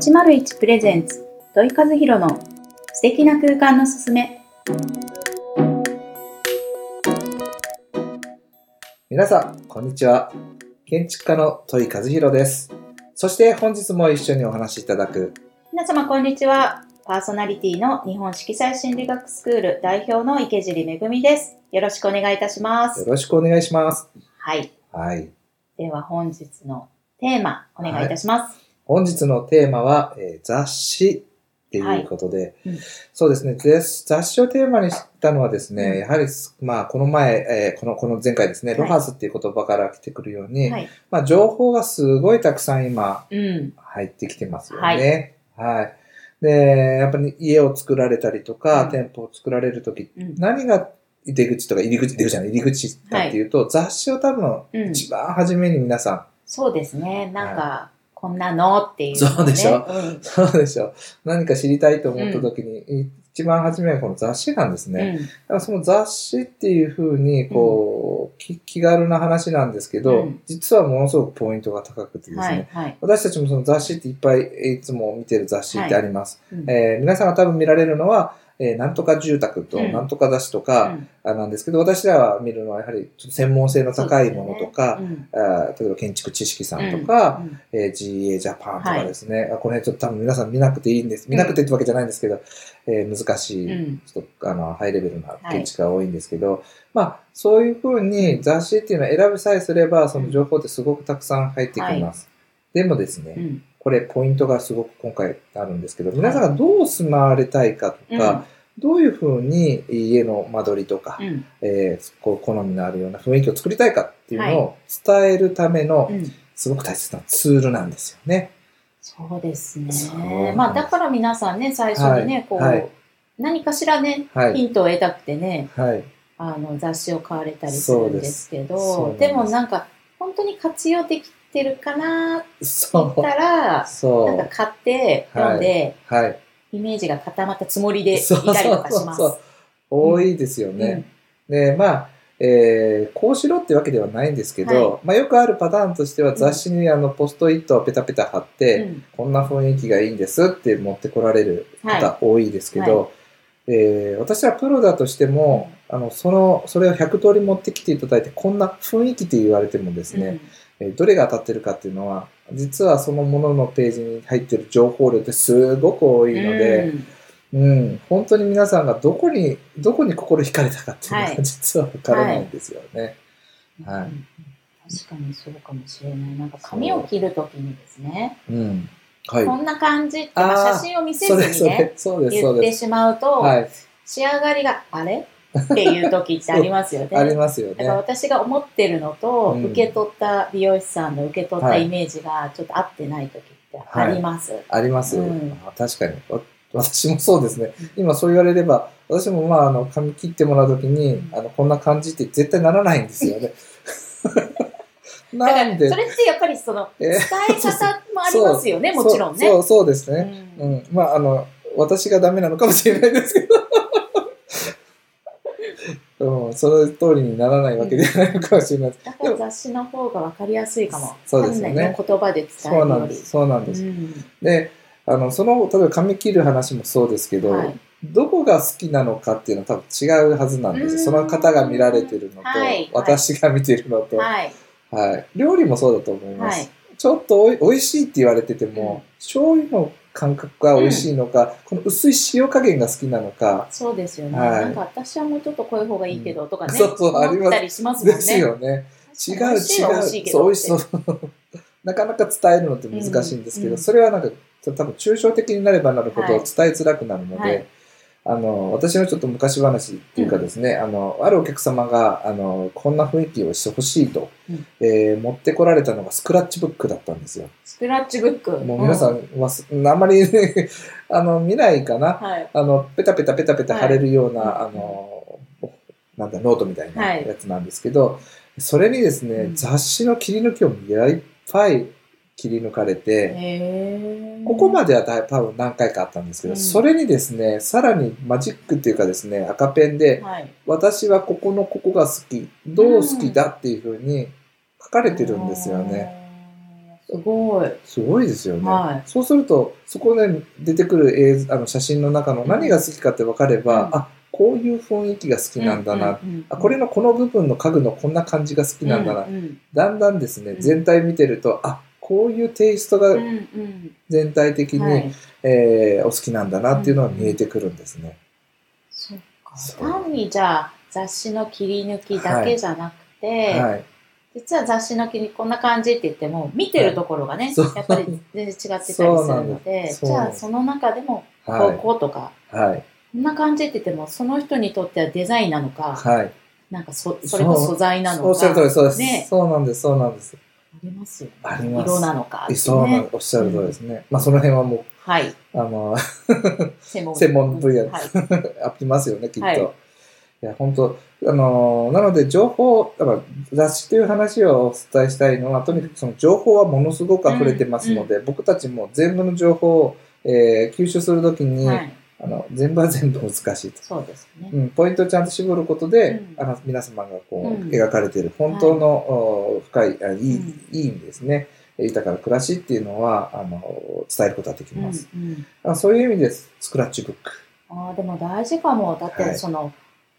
801プレゼンツ土井和弘の素敵な空間のすすめ皆さん、こんにちは。建築家の戸井和弘です。そして本日も一緒にお話しいただく、皆様こんにちはパーソナリティの日本色彩心理学スクール代表の池尻めぐみですよろしくお願いいたしますよろしくお願いします。はいはい。では本日のテーマお願いいたします、本日のテーマは、えー雑誌っていうことで、はいうん。そうですね。雑誌をテーマにしたのはですね、うん。やはりす、まあ、この前、えーこの、この前回ですね、はい。ロハスっていう言葉から来てくるように、はい。まあ、情報がすごいたくさん今うん。入ってきてますよね。はい。で、やっぱり家を作られたりとか、うん。店舗を作られるとき、うん。何が出口とか入り口、出口じゃない、入り口かっていうと、雑誌を多分うん。一番初めに皆さん、そうですね。なんか、こんなのっていう、ね、そうでしょ？うん。そうでしょ？何か知りたいと思った時に、一番初めはこの雑誌なんですね。だからその雑誌っていう風に、こう、き気軽な話なんですけど、うん。実はものすごくポイントが高くてですね、はいはい、私たちもその雑誌っていっぱいいつも見てる雑誌ってあります。うん。えー皆さんが多分見られるのは、えーなんとか住宅とうん。なんとか雑誌とか、あなんですけど、私らは見るのはやはり専門性の高いものとか、そうですよねあー例えば建築知識さんとうん。か、うん。えー GA ジャパンとかですね、あこの辺ちょっと多分皆さん見なくていいんです。見なくてってわけじゃないんですけど、えー難しい、うん。ちょっとあのハイレベルな建築が多いんですけど、まあそういうふうに雑誌っていうのを選びさえすれば、その情報ってすごくたくさん入ってきます。でもですね、うんこれポイントがすごく今回あるんですけど、皆さんがどう住まわれたいかとか、どういうふうに家の間取りとか、うん。えーこう好みのあるような雰囲気を作りたいかっていうのを伝えるためのうん。すごく大切なツールなんですよね。そうですね。まあだから皆さんね最初にね、はい。こう、はい。何かしらねはい。ヒントを得たくてねはい。あの雑誌を買われたりするんですけどででもなんか本当に活用できてるかなったらなんそか買って読んで、う。はい。イメージが固まったつもりでいそうたりとかします。そう。そう多いですよね。で、まあ、えーこうしろってわけではないんですけど、はまあよくあるパターンとしては雑誌にあのポストイットをペタペタ貼って、うん。こんな雰囲気がいいんですって持ってこられる方多いですけど、えー私はプロだとしても、あの、その、それを100通り持ってきていただいて、こんな雰囲気って言われてもですね、えーどれが当たってるかっていうのは、実はそのもののページに入ってる情報量ってすごく多うんいので、うん、本当に皆さんがどこに、どこに心惹かれたかっていうのは実はわからないんですよね。はいうん確かにそうかもしれない。なんか髪を切るときにですね、うん。はい。こんな感じって、写真を見せずにね言。ってしまうと、はい。仕上がりがあれ？っていう時ってありますよね。ありますよだからね。私が思ってるのと、うん受け取った美容師さんの受け取ったはいイメージがちょっと合ってない時ってあります。あります、うんあ確かに。わ私もそうですね。今そう言われれば、私もまあ、あの、髪切ってもらうときに、あの、こんな感じって絶対ならないんですよね。なんで？それってやっぱりそのえ？伝え方もありますよね、もちろんね。そうそうですね。うんうん。まあ、あの、私がダメなのかもしれないですけど。うん、その通りにならないわけではないのかもしれない。だから雑誌の方が分かりやすいかも。そうですよね言葉で伝えそうるより。なんです。そうなんです。うんで、あの、その、例えば髪切る話もそうですけど、はいどこが好きなのかっていうのは多分違うはずなんですその方が見られてるのと、はい私が見てるのと、はい、はい。料理もそうだと思います。はい。ちょっとおい美味しいって言われてても、醤油の感覚が美味しいのか、この薄い塩加減が好きなのか、そうですよね。はいなんか私はもうちょっと濃い方がいいけどとかね、そうそうあります思ったりしますもんね。ですよね。違う違う。そう、美味しそう。なかなか伝えるのって難しいんですけど、うんそれはなんか、多分抽象的になればなるほどはい伝えづらくなるので、はいあの、私のちょっと昔話っていうかですね、あの、あるお客様が、あの、こんな雰囲気をしてほしいと、うんえー持ってこられたのがスクラッチブックだったんですよ。スクラッチブック。もう皆さうんん、わすあんまり、あの、見ないかな。はい。あの、ペタペタペタペタ貼れるような、はいあの、なんだ、ノートみたいなはいやつなんですけど、それにですね、うん雑誌の切り抜きをいっぱい切り抜かれて、ここまではだ多分何回かあったんですけど、うんそれにですね、さらにマジックっていうかですね、赤ペンで、はい。私はここのここが好き、どう好きだっていうふうに書かれてるんですよね。すごい。すごいですよね。はいそうすると、そこで出てくる映像あの写真の中の何が好きかって分かれば、うんあ、こういう雰囲気が好きなんだな。うんうんうんあこれのこの部分の家具のこんな感じが好きなんだな。うんうんだんだんですね、うん全体見てると、あ、こういうテイストがうんうん全体的に、はいえーお好きなんだなっていうのが見えてくるんですね。そっかそう単にじゃあ雑誌の切り抜きだけじゃなくて、はい。実は雑誌の切りこんな感じって言っても見てるところがね、やっぱり全然違ってたりするので じゃあその中でもこはうこうとか、い。はい。こんな感じって言ってもその人にとってはデザインなのか、はい。なんかそそれこそ素材なのかそうそうなんです、そうなんです。ありますよね。色なのかってそうなんねおっしゃる通りですね。まあ、その辺はもう、はい。あの、専門。専門分野はい。ありますよね、きっと。はい。い、や、本当あの、なので情報、だから雑誌という話をお伝えしたいのは、とにかくその情報はものすごく溢れてますので、僕たちも全部の情報を、えー吸収するときに、はいあの、全部は全部難しいと。そうですね、うん、ポイントをちゃんと絞ることで、うん。あの皆様がこう、うん。描かれている本当の、お深いあいい,、うん。いい意味ですね。豊かな暮らしっていうのはあの伝えることができうんます、うんあそういう意味ですスクラッチブック。あーでも大事かも。だっはい。てその、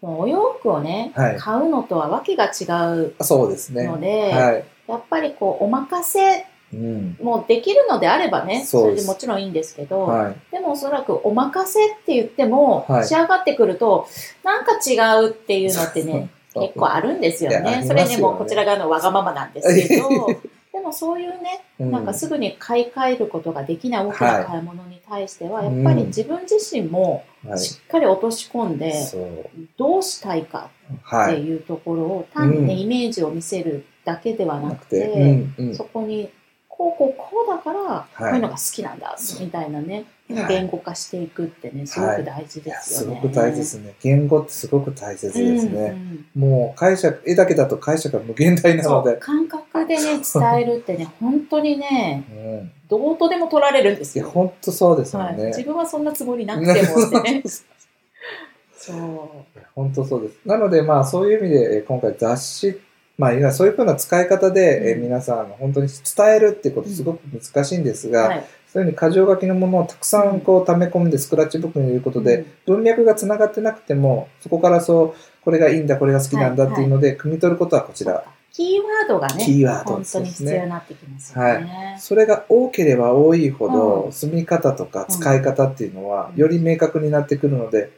そのお洋服をね、はい。買うのとはわけが違うあそうですね。ので、はい、やっぱりこうお任せうん。もできるのであればねそれでもちろんいいんですけど、はい、でもおそらくお任せって言っても、はい。仕上がってくるとなんか違うっていうのってね結構あるんですよいやありますよね。ねそれねもうこちら側のわがままなんですけど でもそういうねうなんかすぐに買い替えることができない大きな買い物に対しては、はいやっぱり自分自身もはい、しっかり落とし込んで、どうしたいかはい。っていうところを単にね、うん。イメージを見せるだけではなくて、そこにこうこうこうだからこういうのが好きなんだ、みたいなね。はい。言語化していくってねすごく大事ですよね。すごく大事ですね。言語ってすごく大切ですね、もう解釈絵だけだと解釈が無限大なそうので感覚でね 伝えるってね本当にねうん。どうとでも取られるんですよ。いや本当そうですよはい、ね、自分はそんなつもりなくてもってね。そう。本当そうです。なので、まあ、そういう意味で、えー今回雑誌、まあ、そういうふうな使い方で、え皆さん、本当に伝えるっていうこと、すごく難しいんですが、はい。そういうふうに箇条書きのものをたくさんこう溜め込んで、スクラッチブックに入れることで、うん。文脈がつながってなくても、そこからそう、これがいいんだ、これが好きなんだっていうので、汲み取ることはこちら。キーワードがね、キーワード本当に必要になってきますよね。それが多ければ多いほど、うん。住み方とか使い方っていうのは、うんより明確になってくるので、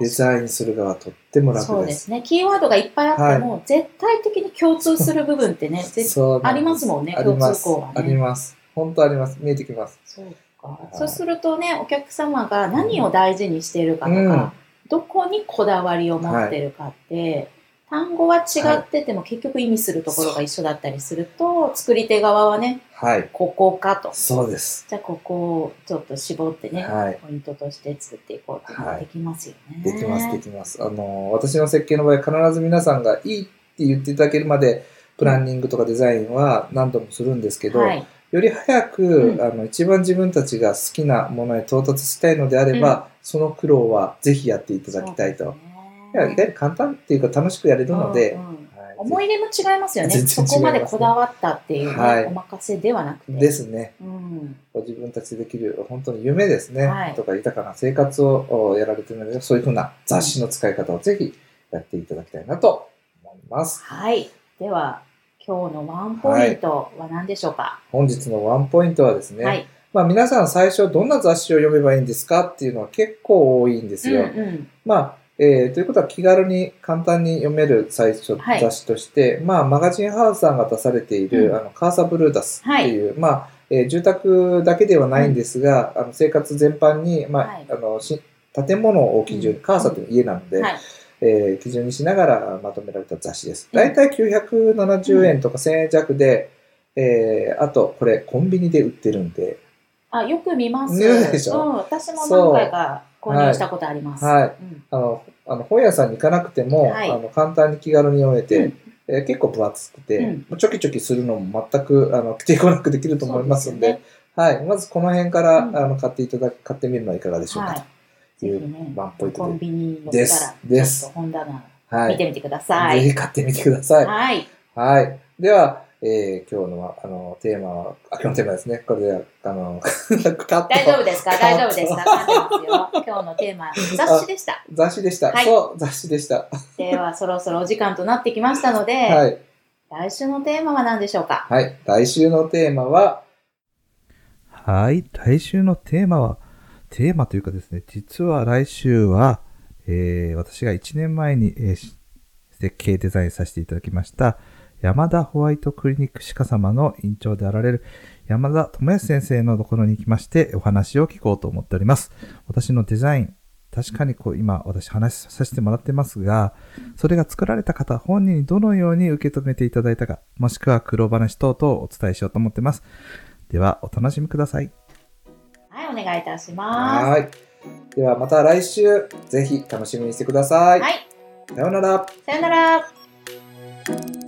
デザインする側はとっても楽で。そうですすね。キーワードがいっぱいあっても、絶対的に共通する部分ってね、ありますもんね共通項はねあります。本当あります。見えてきます。そうかはいそうするとね、お客様が何を大事にしているかとか、うんどこにこだわりを持ってるかって、単語は違ってても結局意味するところが一緒だったりすると、作り手側はね、はい。ここかと。そうです。じゃあここをちょっと絞ってね、はい。ポイントとして作っていこうってできますよね。できます、できます。あの、私の設計の場合、必ず皆さんがいいって言っていただけるまで、プランニングとかデザインは何度もするんですけど、はい。より早く、うんあの、一番自分たちが好きなものへ到達したいのであれば、その苦労はぜひやっていただきたいと。いや意簡単っていうか楽しくやれるので、うんうんはい思い入れも違いますよね。そこまでこだわったっていうね、はいお任せではなくて。ですね。うん。自分たちでできる本当に夢ですね、はいとか豊かな生活をおやられているので、そういうふうな雑誌の使い方をぜひやっていただきたいなと思います。はい。では、今日のワンポイントは何でしょうか？本日のワンポイントはですね、はい。まあ皆さん最初どんな雑誌を読めばいいんですかっていうのは結構多いんですうんよ。うん。まあえーということは気軽に簡単に読める最初、はい雑誌として、まあマガジンハウスさんが出されている、うん。あのカーサブルーダスっていう、まあ、えー住宅だけではないんですが、あの生活全般に、まあ、はい。あのし建物を基準に、うん。カーサという家なので、はい。えー基準にしながらまとめられた雑誌です。うん。だいたい970円とか1000円弱で、えーあと、これコンビニで売ってるんで、あ、よく見ます。見るでしょ？うん。私も何回か購入したことあります。はいうんあの、あの本屋さんに行かなくても、はいあの簡単に気軽に読めて、うんえー結構分厚くて、うんちょきちょきするのも全くあの抵抗なくできると思いますので、はい、まずこの辺から、うんあの買っていただ買ってみるのはいかがでしょうかはい。というワンポイントでコンビニに行ったら、ですです本棚はい。見てみてください。ぜひ買ってみてください。はい。はい。では、えー、今日のあのテーマは、あ、今日のテーマですね。これで、あの、カット大丈夫ですか？大丈夫ですか？噛んでますよ。今日のテーマ、雑誌でした。雑誌でした。はいそう、雑誌でした。では、そろそろお時間となってきましたので、はい。来週のテーマは何でしょうか？はい。来週のテーマは、はい。来週のテーマは、テーマというかですね、実は来週は、えー私が1年前に、えーし設計デザインさせていただきました、山田ホワイトクリニック歯科様の院長であられる山田智康先生のところに行きましてお話を聞こうと思っております。私のデザイン、確かにこう今私話しさせてもらってますが、それが作られた方本人にどのように受け止めていただいたか、もしくは苦労話等々をお伝えしようと思ってます。では、お楽しみください。はい、お願いいたしまはい。ではまた来週、ぜひ楽しみにしてくださす。い。はい、さようなら。さよなら。